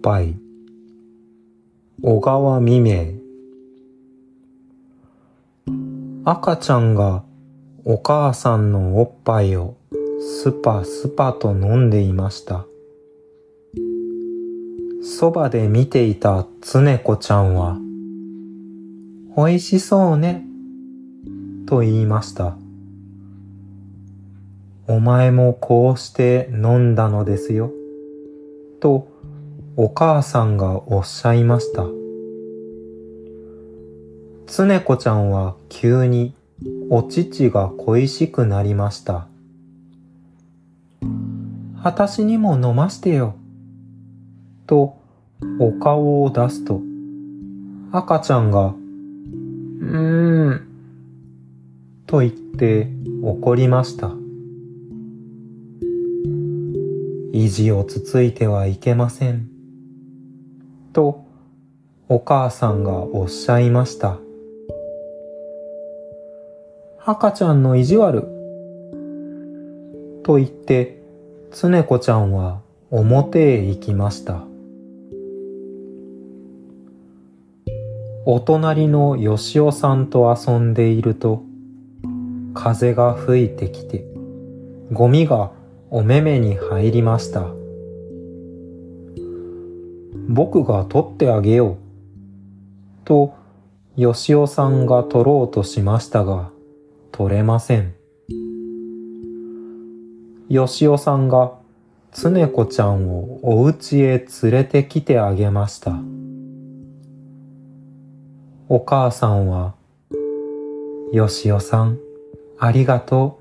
ぱい小川未明赤ちゃんがお母さんのおっぱいをスパスパと飲んでいました。そばで見ていたつねこちゃんは、美味しそうね、と言いました。お前もこうして飲んだのですよ、とお母さんがおっしゃいました。つねこちゃんは急にお乳が恋しくなりました。あたしにも飲ましてよ。と、お顔を出すと、赤ちゃんが、うーん、と言って怒りました。意地をつついてはいけません。と、お母さんがおっしゃいました。赤ちゃんの意地悪。と言って、つねこちゃんは表へ行きました。お隣のよしおさんと遊んでいると、風が吹いてきて、ゴミがお目目に入りました。僕が取ってあげよう。と、よしおさんが取ろうとしましたが、取れません。よしおさんがつねこちゃんをお家へ連れてきてあげました。お母さんは、よしおさん、ありがと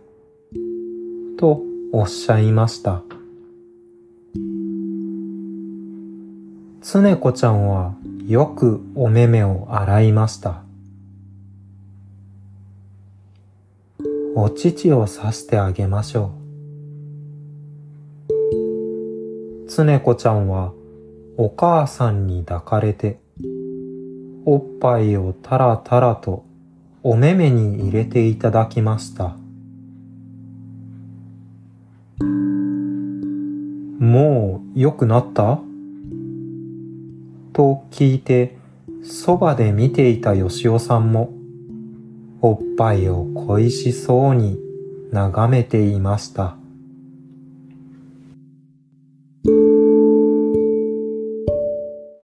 う、とおっしゃいました。つねこちゃんはよくお目目を洗いました。お乳をさしてあげましょう。つねこちゃんはお母さんに抱かれて、おっぱいをたらたらとお目目に入れていただきました。もう良くなった？と聞いて、そばで見ていたよしおさんも、おっぱいを恋しそうに眺めていました。